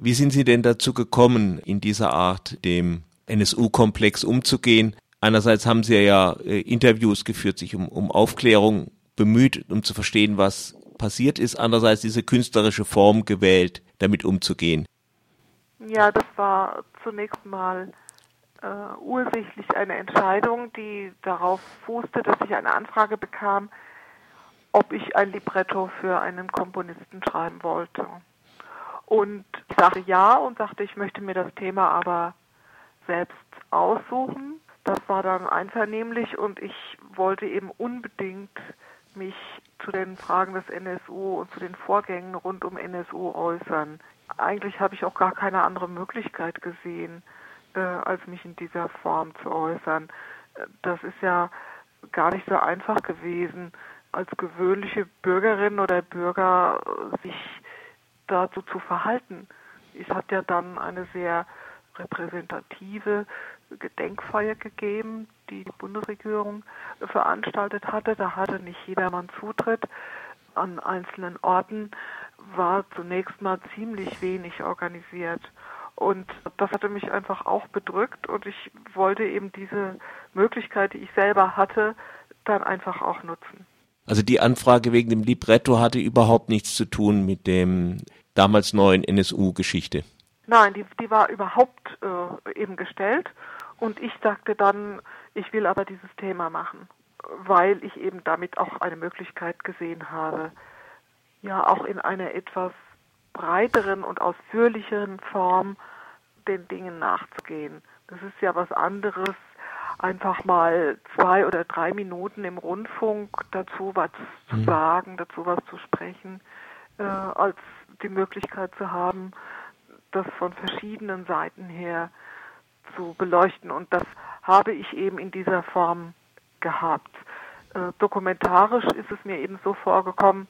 Wie sind Sie denn dazu gekommen, in dieser Art dem NSU-Komplex umzugehen? Einerseits haben Sie ja äh, Interviews geführt, sich um, um Aufklärung bemüht, um zu verstehen, was passiert ist. Andererseits diese künstlerische Form gewählt, damit umzugehen. Ja, das war zunächst mal äh, ursächlich eine Entscheidung, die darauf fußte, dass ich eine Anfrage bekam, ob ich ein Libretto für einen Komponisten schreiben wollte. Und ich sagte ja und sagte, ich möchte mir das Thema aber selbst aussuchen. Das war dann einvernehmlich und ich wollte eben unbedingt mich zu den Fragen des NSU und zu den Vorgängen rund um NSU äußern. Eigentlich habe ich auch gar keine andere Möglichkeit gesehen, äh, als mich in dieser Form zu äußern. Das ist ja gar nicht so einfach gewesen, als gewöhnliche Bürgerin oder Bürger sich dazu zu verhalten. Es hat ja dann eine sehr repräsentative Gedenkfeier gegeben, die die Bundesregierung veranstaltet hatte. Da hatte nicht jedermann Zutritt. An einzelnen Orten war zunächst mal ziemlich wenig organisiert. Und das hatte mich einfach auch bedrückt und ich wollte eben diese Möglichkeit, die ich selber hatte, dann einfach auch nutzen. Also die Anfrage wegen dem Libretto hatte überhaupt nichts zu tun mit dem damals neuen NSU-Geschichte. Nein, die, die war überhaupt äh, eben gestellt und ich sagte dann, ich will aber dieses Thema machen, weil ich eben damit auch eine Möglichkeit gesehen habe, ja auch in einer etwas breiteren und ausführlicheren Form den Dingen nachzugehen. Das ist ja was anderes, einfach mal zwei oder drei Minuten im Rundfunk dazu was zu mhm. sagen, dazu was zu sprechen, äh, als die Möglichkeit zu haben, das von verschiedenen Seiten her zu beleuchten. Und das habe ich eben in dieser Form gehabt. Äh, dokumentarisch ist es mir eben so vorgekommen,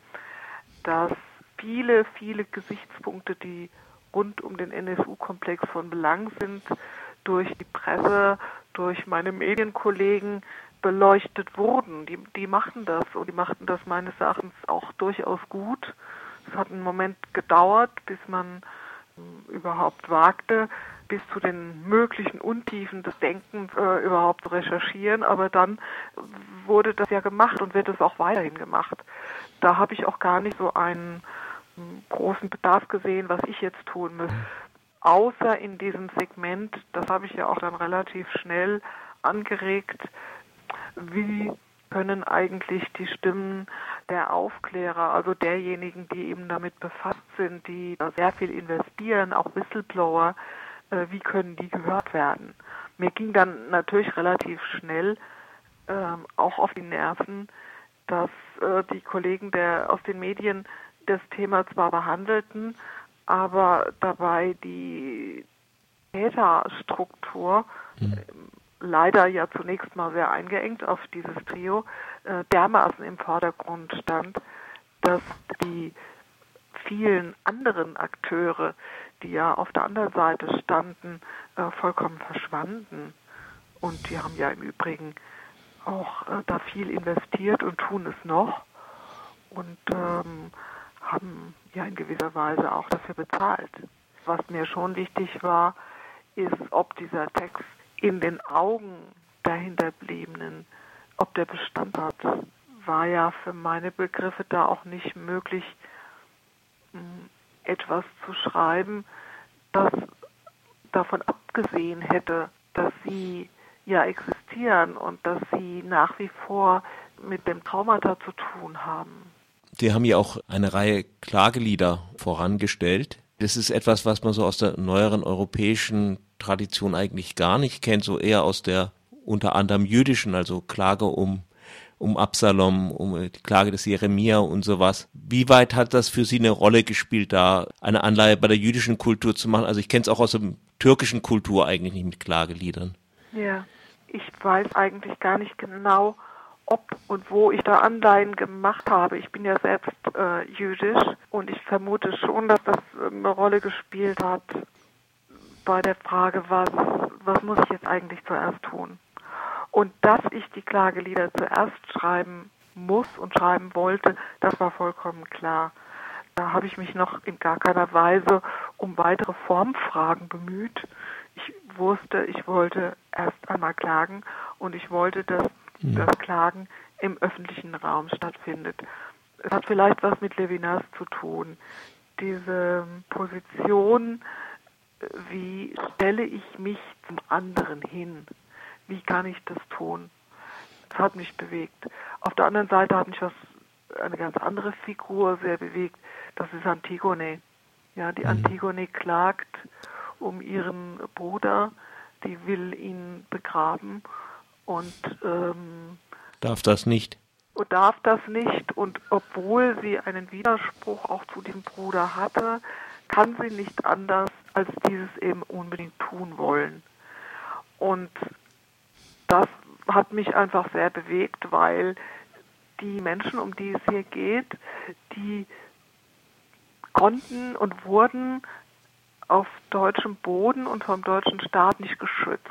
dass viele, viele Gesichtspunkte, die rund um den NSU-Komplex von Belang sind, durch die Presse, durch meine Medienkollegen beleuchtet wurden. Die, die machten das und die machten das meines Erachtens auch durchaus gut. Es hat einen Moment gedauert, bis man überhaupt wagte, bis zu den möglichen Untiefen des Denkens äh, überhaupt recherchieren. Aber dann wurde das ja gemacht und wird es auch weiterhin gemacht. Da habe ich auch gar nicht so einen hm, großen Bedarf gesehen, was ich jetzt tun muss. Außer in diesem Segment, das habe ich ja auch dann relativ schnell angeregt, wie können eigentlich die Stimmen der Aufklärer, also derjenigen, die eben damit befasst sind, die sehr viel investieren, auch Whistleblower, äh, wie können die gehört werden? Mir ging dann natürlich relativ schnell ähm, auch auf die Nerven, dass äh, die Kollegen der aus den Medien das Thema zwar behandelten, aber dabei die Täterstruktur mhm leider ja zunächst mal sehr eingeengt auf dieses Trio, äh, dermaßen im Vordergrund stand, dass die vielen anderen Akteure, die ja auf der anderen Seite standen, äh, vollkommen verschwanden. Und die haben ja im Übrigen auch äh, da viel investiert und tun es noch und ähm, haben ja in gewisser Weise auch dafür bezahlt. Was mir schon wichtig war, ist, ob dieser Text in den Augen der Hinterbliebenen, ob der Bestand hat, war ja für meine Begriffe da auch nicht möglich, hm, etwas zu schreiben, das davon abgesehen hätte, dass sie ja existieren und dass sie nach wie vor mit dem Traumata zu tun haben. Sie haben ja auch eine Reihe Klagelieder vorangestellt. Das ist etwas, was man so aus der neueren europäischen Tradition eigentlich gar nicht kennt, so eher aus der unter anderem jüdischen, also Klage um um Absalom, um die Klage des Jeremia und sowas. Wie weit hat das für Sie eine Rolle gespielt, da eine Anleihe bei der jüdischen Kultur zu machen? Also ich kenne es auch aus der türkischen Kultur eigentlich nicht mit Klageliedern. Ja, ich weiß eigentlich gar nicht genau, ob und wo ich da Anleihen gemacht habe. Ich bin ja selbst äh, jüdisch und ich vermute schon, dass das eine Rolle gespielt hat, bei der Frage, was, was muss ich jetzt eigentlich zuerst tun? Und dass ich die Klagelieder zuerst schreiben muss und schreiben wollte, das war vollkommen klar. Da habe ich mich noch in gar keiner Weise um weitere Formfragen bemüht. Ich wusste, ich wollte erst einmal klagen und ich wollte, dass ja. das Klagen im öffentlichen Raum stattfindet. Es hat vielleicht was mit Levinas zu tun. Diese Position, wie stelle ich mich zum anderen hin? Wie kann ich das tun? Das hat mich bewegt. Auf der anderen Seite hat mich was, eine ganz andere Figur sehr bewegt. Das ist Antigone. Ja, die mhm. Antigone klagt um ihren Bruder, die will ihn begraben und ähm, darf das nicht. Und darf das nicht und obwohl sie einen Widerspruch auch zu dem Bruder hatte, kann sie nicht anders als dieses eben unbedingt tun wollen. Und das hat mich einfach sehr bewegt, weil die Menschen, um die es hier geht, die konnten und wurden auf deutschem Boden und vom deutschen Staat nicht geschützt.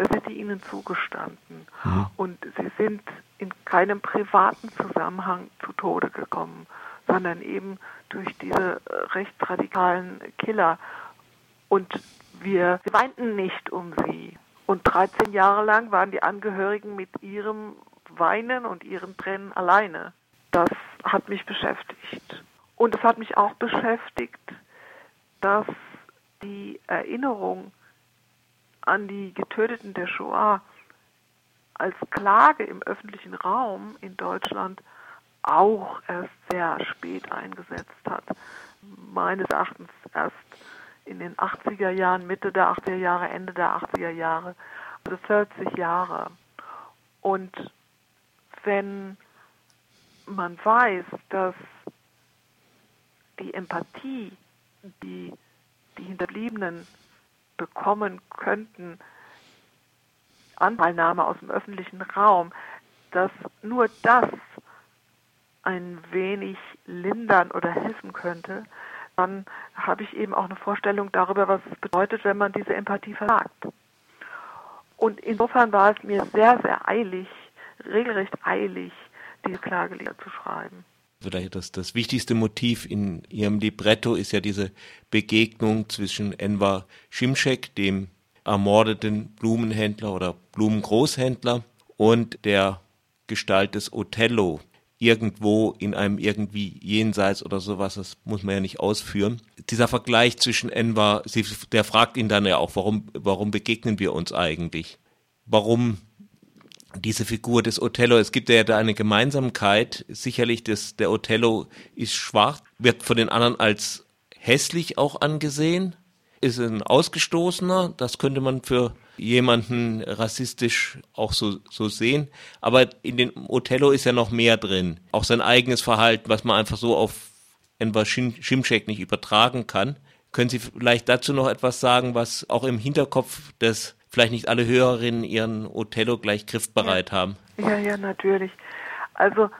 Das hätte ihnen zugestanden. Mhm. Und sie sind in keinem privaten Zusammenhang zu Tode gekommen, sondern eben durch diese rechtsradikalen Killer. Und wir, wir weinten nicht um sie. Und 13 Jahre lang waren die Angehörigen mit ihrem Weinen und ihren Tränen alleine. Das hat mich beschäftigt. Und es hat mich auch beschäftigt, dass die Erinnerung an die Getöteten der Shoah als Klage im öffentlichen Raum in Deutschland auch erst sehr spät eingesetzt hat. Meines Erachtens erst in den 80er Jahren, Mitte der 80er Jahre, Ende der 80er Jahre, also 40 Jahre. Und wenn man weiß, dass die Empathie, die die Hinterbliebenen bekommen könnten, Anteilnahme aus dem öffentlichen Raum, dass nur das ein wenig lindern oder helfen könnte, dann habe ich eben auch eine Vorstellung darüber, was es bedeutet, wenn man diese Empathie versagt. Und insofern war es mir sehr, sehr eilig, regelrecht eilig, diese Klagelieder zu schreiben. Vielleicht das, das wichtigste Motiv in ihrem Libretto ist ja diese Begegnung zwischen Enver Schimschek, dem ermordeten Blumenhändler oder Blumengroßhändler, und der Gestalt des Othello, irgendwo in einem irgendwie jenseits oder sowas, das muss man ja nicht ausführen. Dieser Vergleich zwischen Enver, der fragt ihn dann ja auch, warum, warum begegnen wir uns eigentlich? Warum diese Figur des Othello, es gibt ja da eine Gemeinsamkeit, sicherlich das, der Othello ist schwach, wird von den anderen als hässlich auch angesehen, ist ein Ausgestoßener, das könnte man für jemanden rassistisch auch so, so sehen, aber in den Othello ist ja noch mehr drin, auch sein eigenes Verhalten, was man einfach so auf Enver Schimschek nicht übertragen kann. Können Sie vielleicht dazu noch etwas sagen, was auch im Hinterkopf des vielleicht nicht alle Hörerinnen ihren Othello gleich griffbereit ja. haben. Ja, ja, natürlich. Also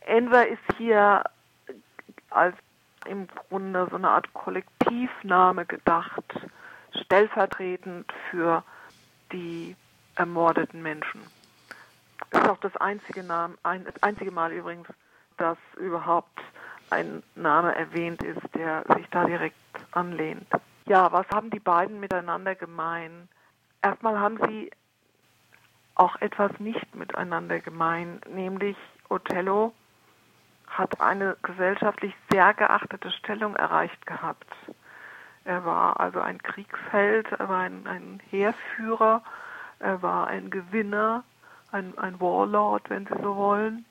Enver ist hier als im Grunde so eine Art Kollektivname gedacht, stellvertretend für die ermordeten Menschen. Das ist auch das einzige, Name, ein, das einzige Mal übrigens, dass überhaupt ein Name erwähnt ist, der sich da direkt anlehnt. Ja, was haben die beiden miteinander gemein? Erstmal haben sie auch etwas nicht miteinander gemein, nämlich Othello hat eine gesellschaftlich sehr geachtete Stellung erreicht gehabt. Er war also ein Kriegsheld, er war ein, ein Heerführer, er war ein Gewinner, ein, ein Warlord, wenn Sie so wollen.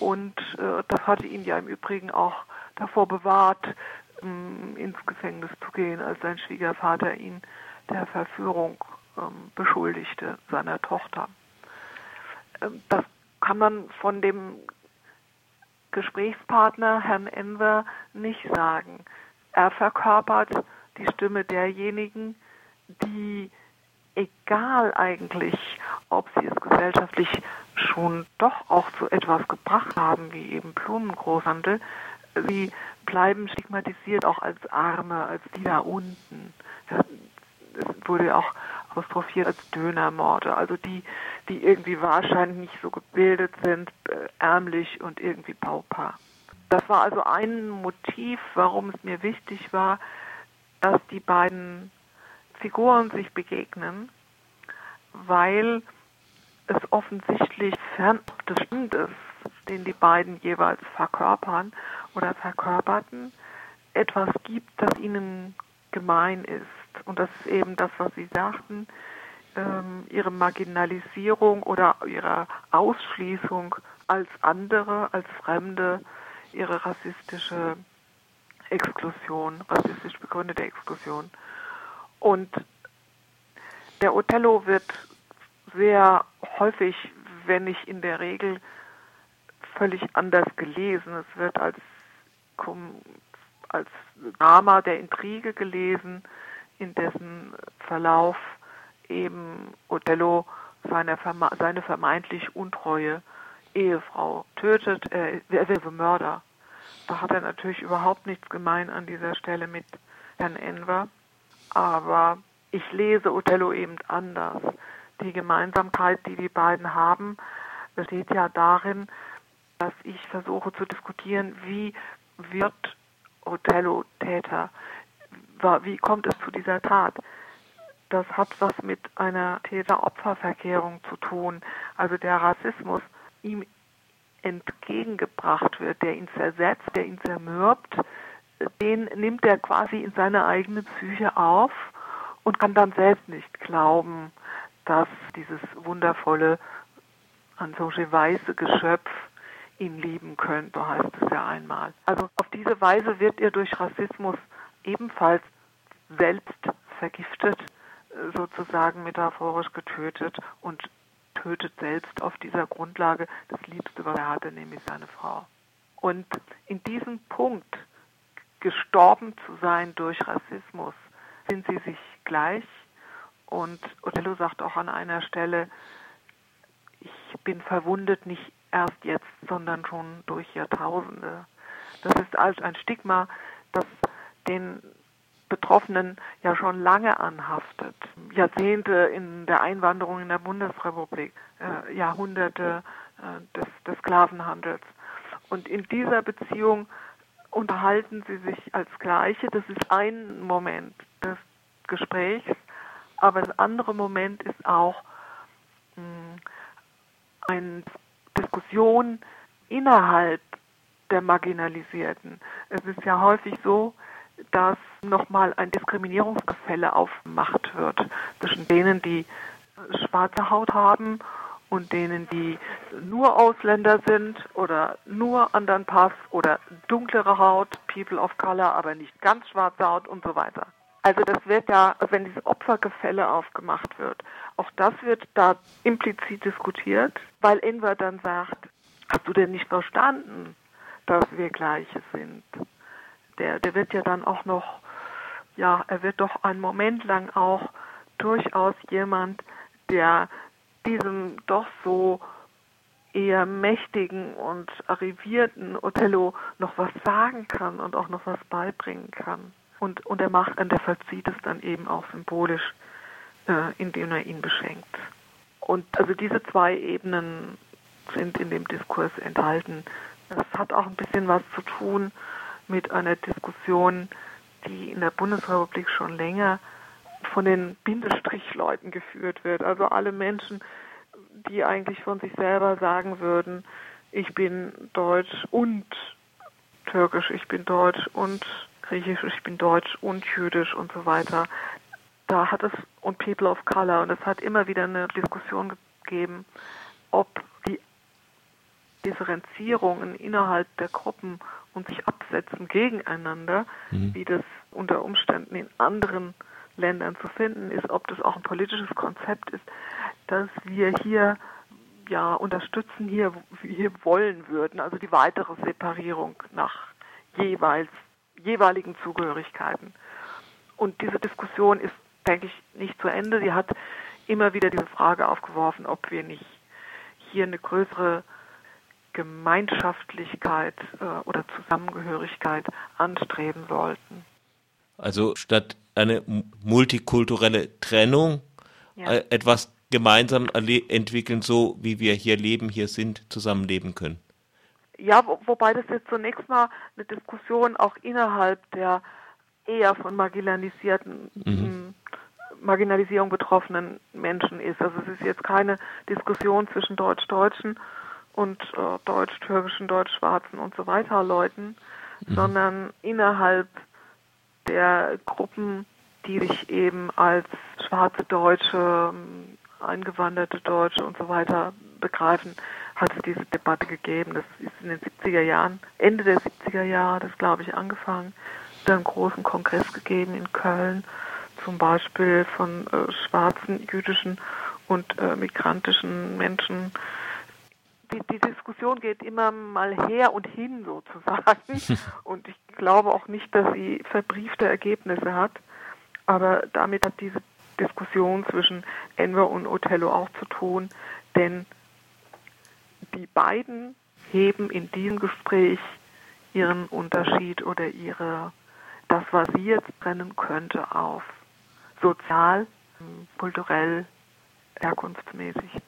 Und äh, das hatte ihn ja im Übrigen auch davor bewahrt, ähm, ins Gefängnis zu gehen, als sein Schwiegervater ihn der Verführung beschuldigte, seiner Tochter. Ähm, das kann man von dem Gesprächspartner, Herrn Enver, nicht sagen. Er verkörpert die Stimme derjenigen, die, egal eigentlich, ob sie es gesellschaftlich schon doch auch zu etwas gebracht haben, wie eben Blumengroßhandel, sie bleiben stigmatisiert auch als Arme, als die da unten. Es wurde auch apostrophiert als Dönermorde, also die, die irgendwie wahrscheinlich nicht so gebildet sind, äh, ärmlich und irgendwie pauper. das war also ein Motiv, warum es mir wichtig war, dass die beiden Figuren sich begegnen, weil es offensichtlich fernab des Stundes, den die beiden jeweils verkörpern oder verkörperten, etwas gibt, das ihnen gemein ist. Und das ist eben das, was Sie sagten, ähm, ihre Marginalisierung oder ihre Ausschließung als andere, als Fremde, ihre rassistische Exklusion, rassistisch begründete Exklusion. Und der Othello wird sehr häufig, wenn nicht in der Regel, völlig anders gelesen. Es wird als, als Drama der Intrige gelesen, in dessen Verlauf eben Othello seine, seine vermeintlich untreue Ehefrau tötet. Er, er wäre Mörder. Da hat er natürlich überhaupt nichts gemein an dieser Stelle mit Herrn Enver. Aber ich lese Othello eben anders. Die Gemeinsamkeit, die die beiden haben, besteht ja darin, dass ich versuche zu diskutieren, wie wird Othello Täter? Wie kommt es zu dieser Tat? Das hat was mit einer Täter-Opfer-Verkehrung zu tun. Also der Rassismus ihm entgegengebracht wird, der ihn zersetzt, der ihn zermürbt, den nimmt er quasi in seine eigene Psyche auf und kann dann selbst nicht glauben, dass dieses wundervolle, an solche weiße Geschöpf ihn lieben könnte, heißt es ja einmal. Also auf diese Weise wird er durch Rassismus ebenfalls selbst vergiftet, sozusagen metaphorisch getötet und tötet selbst auf dieser Grundlage das Liebste, was er hatte, nämlich seine Frau. Und in diesem Punkt, gestorben zu sein durch Rassismus, sind sie sich gleich. Und Othello sagt auch an einer Stelle, ich bin verwundet nicht erst jetzt, sondern schon durch Jahrtausende. Das ist also ein Stigma, das den Betroffenen ja schon lange anhaftet. Jahrzehnte in der Einwanderung in der Bundesrepublik, äh, Jahrhunderte äh, des, des Sklavenhandels. Und in dieser Beziehung unterhalten sie sich als Gleiche. Das ist ein Moment des Gesprächs, aber das andere Moment ist auch mh, hm, eine Diskussion innerhalb der Marginalisierten. Es ist ja häufig so, dass nochmal ein Diskriminierungsgefälle aufgemacht wird zwischen denen, die schwarze Haut haben und denen, die nur Ausländer sind oder nur anderen Pass oder dunklere Haut, People of Color, aber nicht ganz schwarze Haut und so weiter. Also das wird ja, wenn dieses Opfergefälle aufgemacht wird, auch das wird da implizit diskutiert, weil Enver dann sagt, hast du denn nicht verstanden, dass wir Gleiche sind? Der, der wird ja dann auch noch, ja, er wird doch einen Moment lang auch durchaus jemand, der diesem doch so eher mächtigen und arrivierten Othello noch was sagen kann und auch noch was beibringen kann. Und, und er macht, und er verzieht es dann eben auch symbolisch, äh, indem er ihn beschenkt. Und also diese zwei Ebenen sind in dem Diskurs enthalten. Es hat auch ein bisschen was zu tun mit einer Diskussion, die in der Bundesrepublik schon länger von den Bindestrichleuten geführt wird. Also alle Menschen, die eigentlich von sich selber sagen würden, ich bin deutsch und türkisch, ich bin deutsch und griechisch, ich bin deutsch und jüdisch und so weiter. Da hat es und People of Color und es hat immer wieder eine Diskussion gegeben, ob Differenzierungen innerhalb der Gruppen und sich absetzen gegeneinander, mhm. wie das unter Umständen in anderen Ländern zu finden ist, ob das auch ein politisches Konzept ist, dass wir hier ja unterstützen, hier, hier wollen würden, also die weitere Separierung nach jeweils jeweiligen Zugehörigkeiten. Und diese Diskussion ist, denke ich, nicht zu Ende. Sie hat immer wieder diese Frage aufgeworfen, ob wir nicht hier eine größere Gemeinschaftlichkeit äh, oder Zusammengehörigkeit anstreben sollten. Also statt eine multikulturelle Trennung ja. äh, etwas gemeinsam entwickeln, so wie wir hier leben, hier sind, zusammenleben können. Ja, wo, wobei das jetzt zunächst mal eine Diskussion auch innerhalb der eher von marginalisierten mhm. Marginalisierung betroffenen Menschen ist. Also es ist jetzt keine Diskussion zwischen Deutsch-Deutschen und äh, Deutsch-Türkischen, Deutsch-Schwarzen und so weiter Leuten, mhm. sondern innerhalb der Gruppen, die sich eben als schwarze Deutsche, eingewanderte Deutsche und so weiter begreifen, hat es diese Debatte gegeben. Das ist in den 70er Jahren, Ende der 70er Jahre, das glaube ich angefangen, dann einen großen Kongress gegeben in Köln zum Beispiel von äh, schwarzen, jüdischen und äh, migrantischen Menschen. Die, die Diskussion geht immer mal her und hin sozusagen. und ich glaube auch nicht, dass sie verbriefte Ergebnisse hat. Aber damit hat diese Diskussion zwischen Enver und Othello auch zu tun, denn die beiden heben in diesem Gespräch ihren Unterschied oder ihre das, was sie jetzt trennen könnte, auf sozial, kulturell, herkunftsmäßig.